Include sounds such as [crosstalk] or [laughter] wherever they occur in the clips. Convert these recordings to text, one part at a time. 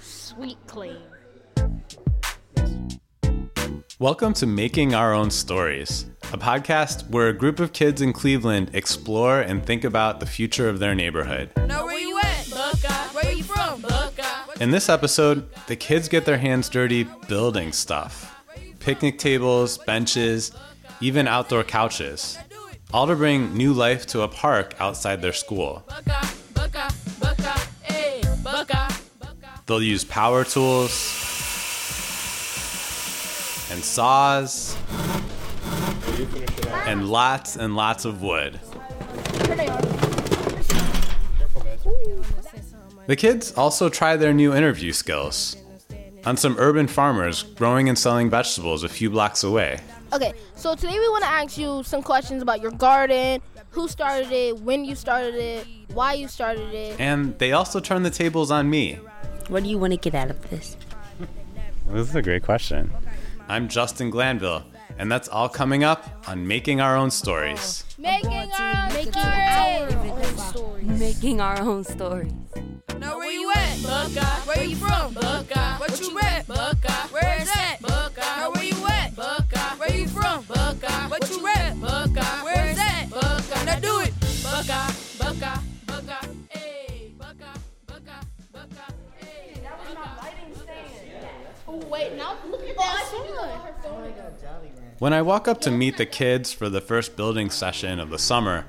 Sweet clean. Welcome to Making Our Own Stories, a podcast where a group of kids in Cleveland explore and think about the future of their neighborhood. Now where you at? Buckeye. Where you from? Buckeye. In this episode, the kids get their hands dirty building stuff picnic tables, benches, even outdoor couches, all to bring new life to a park outside their school. Buckeye. Buckeye. They'll use power tools and saws and lots and lots of wood. The kids also try their new interview skills on some urban farmers growing and selling vegetables a few blocks away. Okay, so today we want to ask you some questions about your garden, who started it, when you started it, why you started it. And they also turn the tables on me. What do you want to get out of this? This is a great question. I'm Justin Glanville, and that's all coming up on Making Our Own Stories. Making our own story. Making our own stories. Now where you at? Buckeye. Where you from? Buckeye. What you read? Buckeye. Where is that? Buckeye. Now where you at? Buckeye. Where you from? Buckeye. What you read? Buckeye. Where is that? Buckeye. Now do it. Buckeye. Buckeye. Oh, now look at that song. When I walk up to meet the kids for the first building session of the summer,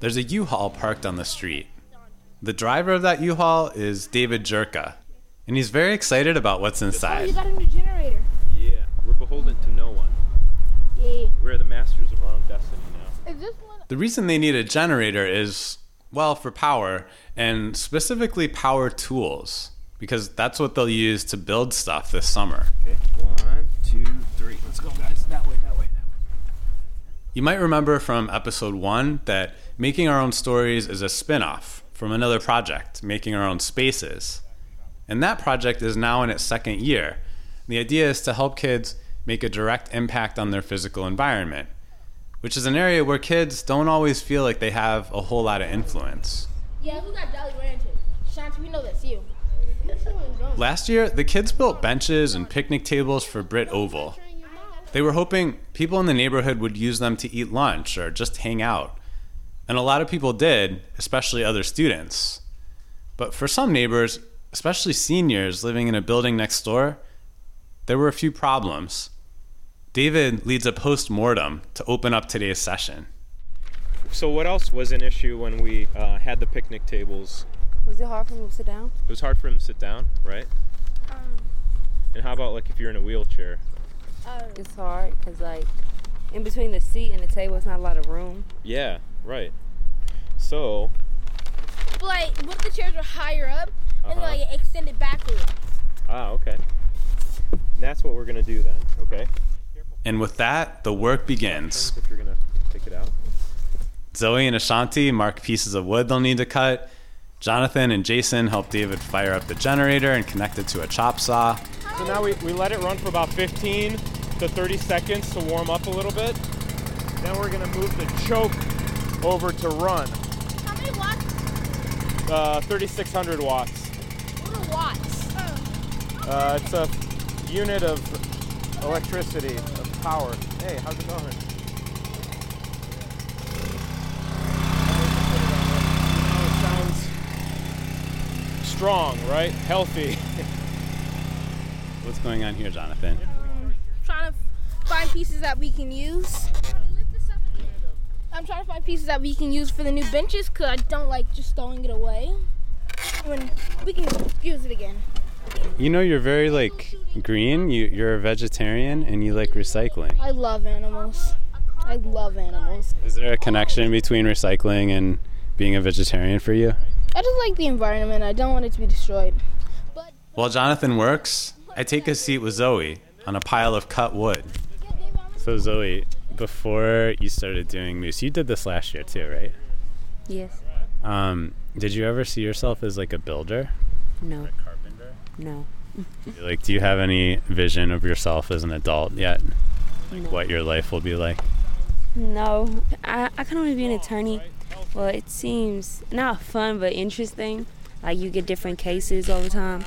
there's a U-Haul parked on the street. The driver of that U-Haul is David Jurca, and he's very excited about what's inside. Oh, inside. you got a new generator. Yeah, we're beholden to no one. Yeah. We're the masters of our own destiny now. Is this one? The reason they need a generator is, well, for power, and specifically power tools, because that's what they'll use to build stuff this summer. Okay, one, two, three. Let's go, guys. That way, that way, that way. You might remember from episode one that Making Our Own Stories is a spin off from another project, Making Our Own Spaces. And that project is now in its second year. The idea is to help kids make a direct impact on their physical environment, which is an area where kids don't always feel like they have a whole lot of influence. Yeah, who got Jolly Rancher? Shanti, we know that's you. Last year, the kids built benches and picnic tables for Britt Oval. They were hoping people in the neighborhood would use them to eat lunch or just hang out. And a lot of people did, especially other students. But for some neighbors, especially seniors living in a building next door, there were a few problems. David leads a post mortem to open up today's session. So, what else was an issue when we uh, had the picnic tables? Was it hard for me to sit down? It was hard for them to sit down, right? and how about like if you're in a wheelchair? It's hard because, like, in between the seat and the table, it's not a lot of room. Yeah, right. So, But like, what if the chairs were higher up and Uh-huh. like extended backward? ah, okay. And that's what we're gonna do then, okay? And with that, the work begins. If you're gonna take it out. Zoe and Ashanti mark pieces of wood they'll need to cut. Jonathan and Jason help David fire up the generator and connect it to a chop saw. So now we, we let it run for about 15 to 30 seconds to warm up a little bit. Then we're gonna move the choke over to run. How many watts? Uh, 3600 watts. What are watts? Uh, it's a unit of electricity, of power. Hey, how's it going? Oh, it sounds strong, right? Healthy. [laughs] What's going on here, Jonathan? Um, trying to find pieces that we can use. I'm trying to find pieces that we can use for the new benches because I don't like just throwing it away. When we can use it again. You know, you're very like green. You, you're a vegetarian and you like recycling. I love animals. I love animals. Is there a connection between recycling and being a vegetarian for you? I just like the environment. I don't want it to be destroyed. But While Jonathan works, I take a seat with Zoe on a pile of cut wood. So, Zoe, before you started doing moose, you did this last year too, right? Yes. Um, did you ever see yourself as like a builder? No. A Carpenter? No. Like, do you have any vision of yourself as an adult yet? Like, No. what your life will be like? No. I, I kind of want to be an attorney. Well, it seems not fun, but interesting. Like you get different cases all the time,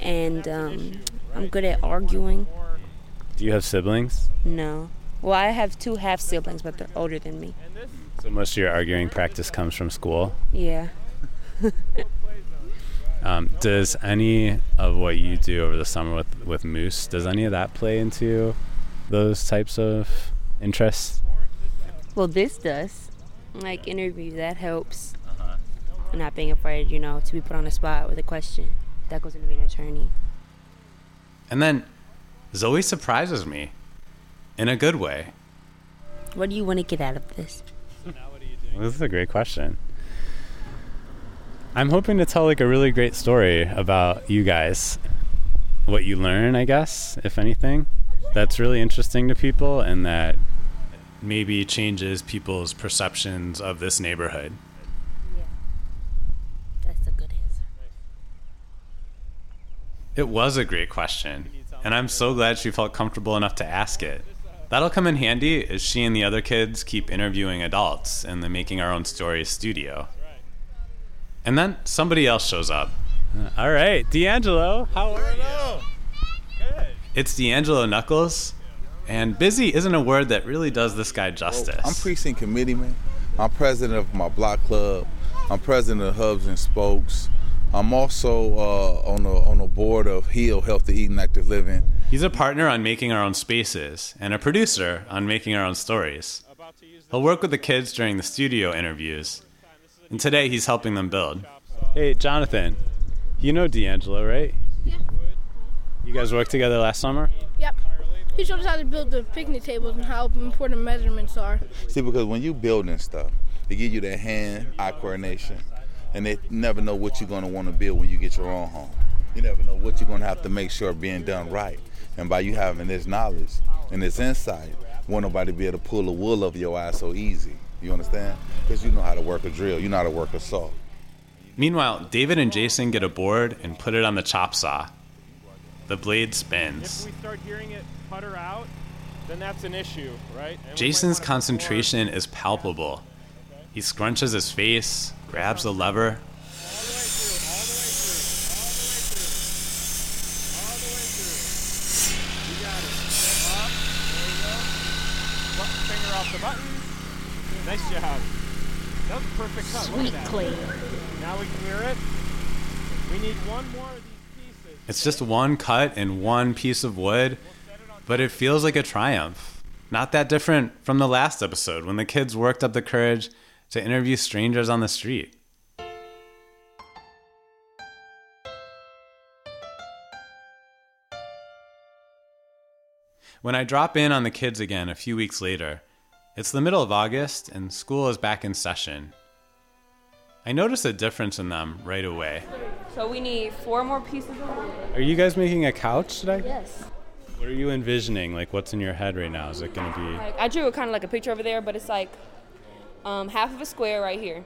and um, I'm good at arguing. Do you have siblings? No. Well, I have two half siblings, but they're older than me. So most of your arguing practice comes from school. Yeah. [laughs] Um, does any of what you do over the summer with, with Moose, does any of that play into those types of interests? Well, this does. Like interview, that helps. Uh-huh. Not being afraid, you know, to be put on the spot with a question. That goes into being an attorney. And then Zoe surprises me in a good way. What do you want to get out of this? This is a great question. I'm hoping to tell like a really great story about you guys. What you learn, I guess, if anything, that's really interesting to people and that maybe changes people's perceptions of this neighborhood. Yeah. That's a good answer. It was a great question, and I'm so glad she felt comfortable enough to ask it. That'll come in handy as she and the other kids keep interviewing adults in the Making Our Own Stories studio. And then somebody else shows up. All right, D'Angelo, how are you? Good. It's D'Angelo Knuckles, and busy isn't a word that really does this guy justice. I'm precinct committee man. I'm president of my block club. I'm president of Hubs and Spokes. I'm also uh, on the on the board of Heal Healthy Eating Active Living. He's a partner on Making Our Own Spaces and a producer on Making Our Own Stories. He'll work with the kids during the studio interviews, and today he's helping them build. Hey, Jonathan, you know D'Angelo, right? Yeah. You guys worked together last summer? Yep. He showed us how to build the picnic tables and how important measurements are. See, because when you building stuff, they give you that hand-eye coordination, and they never know what you're going to want to build when you get your own home. You never know what you're going to have to make sure being done right. And by you having this knowledge and this insight, won't nobody be able to pull the wool over your eyes so easy. You understand? Because you know how to work a drill. You know how to work a saw. Meanwhile, David and Jason get a board and put it on the chop saw. The blade spins. If we start hearing it putter out, then that's an issue, right? And Jason's concentration is palpable. He scrunches his face, grabs the lever, Butt finger off the button. Nice job. That was a perfect cut. Look Sweet at that. clean. Now we clear it. We need one more of these pieces. It's just one cut and one piece of wood, but it feels like a triumph. Not that different from the last episode when the kids worked up the courage to interview strangers on the street. When I drop in on the kids again a few weeks later, it's the middle of August and school is back in session. I notice a difference in them right away. So we need four more pieces of wood. Are you guys making a couch today? Yes. What are you envisioning? Like, what's in your head right now? Is it going to be. Like I drew kind of like a picture over there, but it's like um, half of a square right here,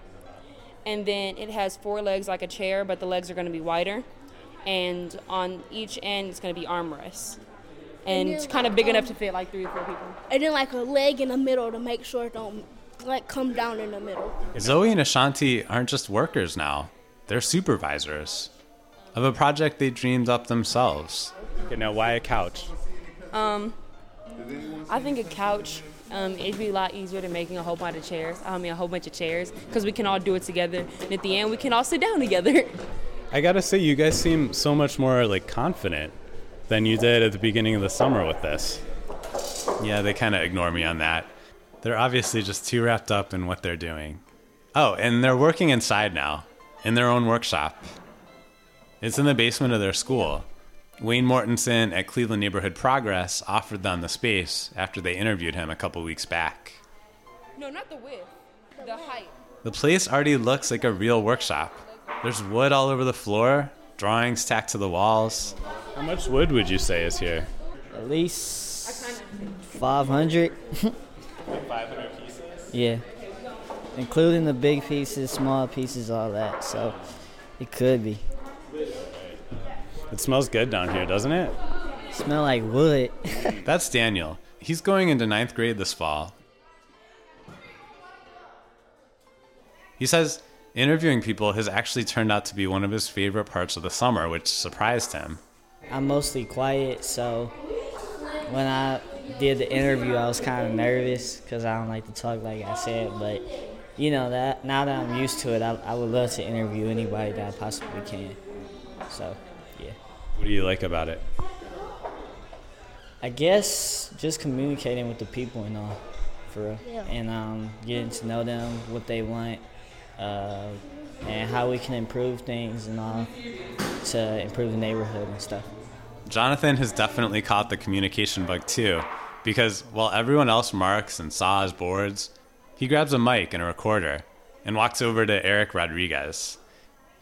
and then it has four legs like a chair, but the legs are going to be wider, and on each end it's going to be armrests, and it's kind of big enough to fit like three or four people. and then like a leg in the middle to make sure it don't like come down in the middle. Zoe and Ashanti aren't just workers now, they're supervisors of a project they dreamed up themselves. Okay, now why a couch? Um, I think a couch. Um, it'd be a lot easier than making a whole bunch of chairs. I mean, a whole bunch of chairs, because we can all do it together. And at the end, we can all sit down together. I gotta say, you guys seem so much more like confident than you did at the beginning of the summer with this. Yeah, they kind of ignore me on that. They're obviously just too wrapped up in what they're doing. Oh, and they're working inside now, in their own workshop. It's in the basement of their school. Wayne Mortensen at Cleveland Neighborhood Progress offered them the space after they interviewed him a couple weeks back. no, not the width, the height. The place already looks like a real workshop. There's wood all over the floor, drawings tacked to the walls. How much wood would you say is here? At least 500. 500 pieces. [laughs] Yeah. Including the big pieces, small pieces, all that. So it could be. It smells good down here, doesn't it? Smell like wood. [laughs] That's Daniel. He's going into ninth grade this fall. He says Interviewing people has actually turned out to be one of his favorite parts of the summer, which surprised him. I'm mostly quiet, so when I did the interview, I was kind of nervous because I don't like to talk, like I said. But you know that now that I'm used to it, I, I would love to interview anybody that I possibly can. So. What do you like about it? I guess just communicating with the people and all, for real, Yeah. and um, getting to know them, what they want, uh, and how we can improve things and all to improve the neighborhood and stuff. Jonathan has definitely caught the communication bug too, because while everyone else marks and saws boards, he grabs a mic and a recorder and walks over to Eric Rodriguez.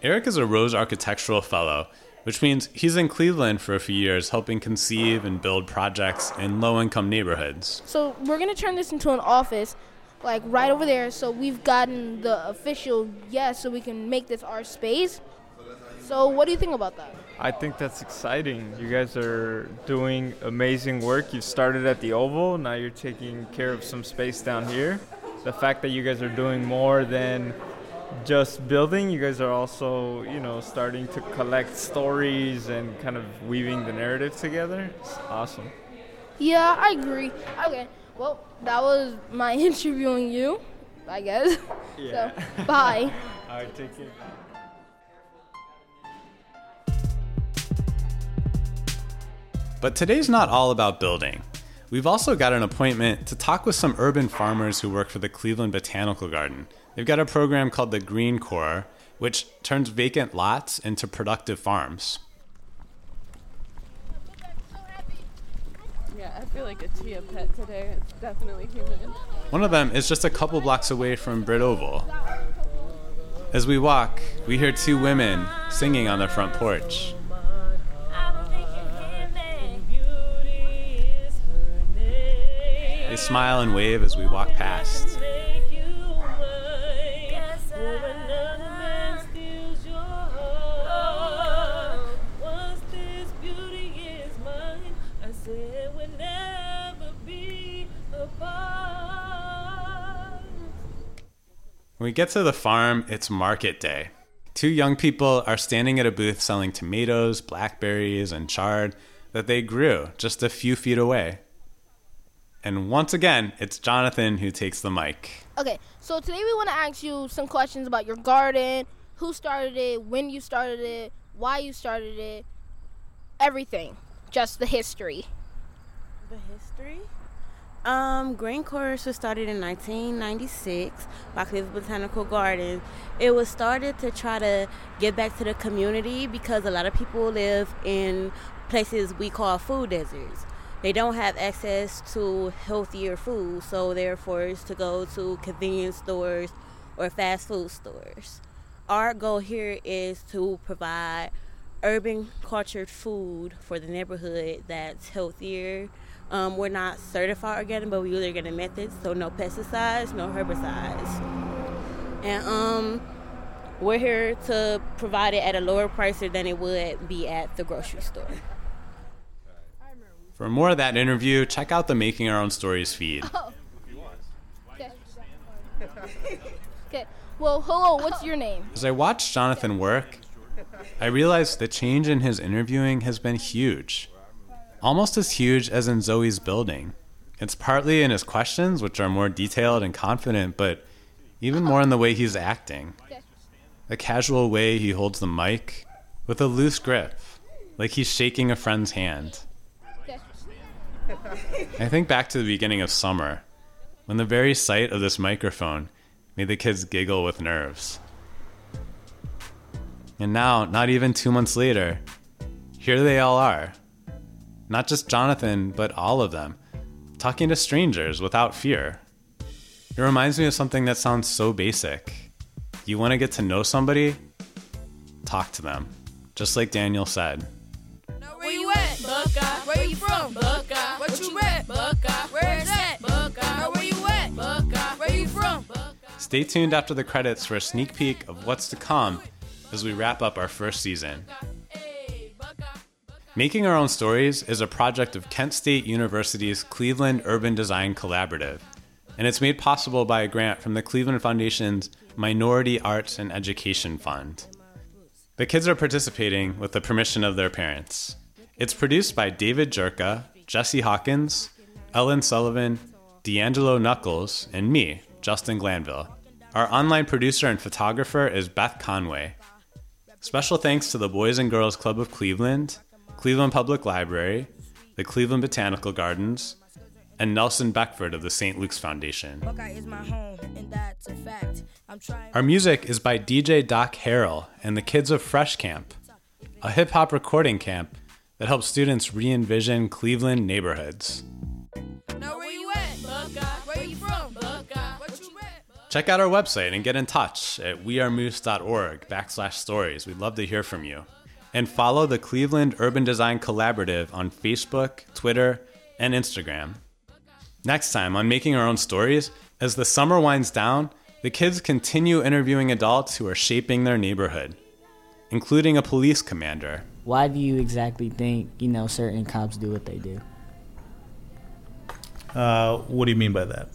Eric is a Rose Architectural Fellow, which means he's in Cleveland for a few years helping conceive and build projects in low income neighborhoods. So we're gonna turn this into an office, like right over there. So we've gotten the official yes, so we can make this our space. So what do you think about that? I think that's exciting. You guys are doing amazing work. You started at the Oval, now you're taking care of some space down here. The fact that you guys are doing more than just building, you guys are also, you know, starting to collect stories and kind of weaving the narrative together. It's awesome. Yeah, I agree. Okay, well that was my [laughs] interviewing you, I guess. [laughs] Yeah. So [laughs] bye. All right, take care. But today's not all about building. We've also got an appointment to talk with some urban farmers who work for the Cleveland Botanical Garden. They've got a program called the Green Corps, which turns vacant lots into productive farms. Yeah, I feel like a chia pet today. It's definitely human. One of them is just a couple blocks away from Britt Oval. As we walk, we hear two women singing on their front porch. They smile and wave as we walk past. When we get to the farm, it's market day. Two young people are standing at a booth selling tomatoes, blackberries, and chard that they grew just a few feet away. And once again, it's Jonathan who takes the mic. Okay, so today we want to ask you some questions about your garden, who started it, when you started it, why you started it, everything, just the history. The history? Um, Green Corps was started in 1996 by Cleveland Botanical Garden. It was started to try to give back to the community because a lot of people live in places we call food deserts. They don't have access to healthier food, so they're forced to go to convenience stores or fast food stores. Our goal here is to provide urban cultured food for the neighborhood that's healthier. Um, we're not certified organic, but we use organic methods, so no pesticides, no herbicides. And um, we're here to provide it at a lower price than it would be at the grocery store. For more of that interview, check out the Making Our Own Stories feed. Okay. okay. Well, hello. What's your name? As I watched Jonathan work, I realized the change in his interviewing has been huge. Almost as huge as in Zoe's building. It's partly in his questions, which are more detailed and confident, but even more in the way he's acting. The casual way he holds the mic with a loose grip, like he's shaking a friend's hand. I think back to the beginning of summer, when the very sight of this microphone made the kids giggle with nerves. And now, not even two months later, here they all are. Not just Jonathan, but all of them, talking to strangers without fear. It reminds me of something that sounds so basic. You want to get to know somebody? Talk to them, just like Daniel said. Where you at, Buckeye? Where you from, Buckeye? What you rep, Buckeye? Where is that, Buckeye? Where you at, Buckeye? Where you from? Stay tuned after the credits for a sneak peek of what's to come as we wrap up our first season. Making Our Own Stories is a project of Kent State University's Cleveland Urban Design Collaborative, and it's made possible by a grant from the Cleveland Foundation's Minority Arts and Education Fund. The kids are participating with the permission of their parents. It's produced by David Jurca, Jesse Hawkins, Ellen Sullivan, D'Angelo Knuckles, and me, Justin Glanville. Our online producer and photographer is Beth Conway. Special thanks to the Boys and Girls Club of Cleveland, Cleveland Public Library, the Cleveland Botanical Gardens, and Nelson Beckford of the St. Luke's Foundation. Our music is by DJ Doc Harrell and the kids of Fresh Camp, a hip hop recording camp that helps students re envision Cleveland neighborhoods. Now where you at, Buckeye? Where you from, Buckeye? What you rap? Check out our website and get in touch at wearemoose.org backslash stories. We'd love to hear from you. And follow the Cleveland Urban Design Collaborative on Facebook, Twitter, and Instagram. Next time on Making Our Own Stories, as the summer winds down, the kids continue interviewing adults who are shaping their neighborhood, including a police commander. Why do you exactly think, you know, certain cops do what they do? Uh, what do you mean by that?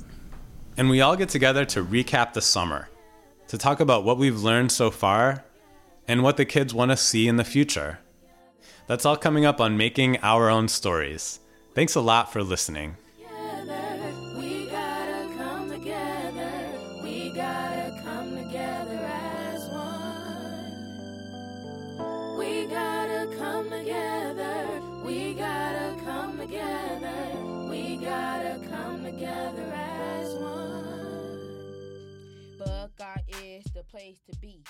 And we all get together to recap the summer, to talk about what we've learned so far and what the kids want to see in the future. That's all coming up on Making Our Own Stories. Thanks a lot for listening. Place to be.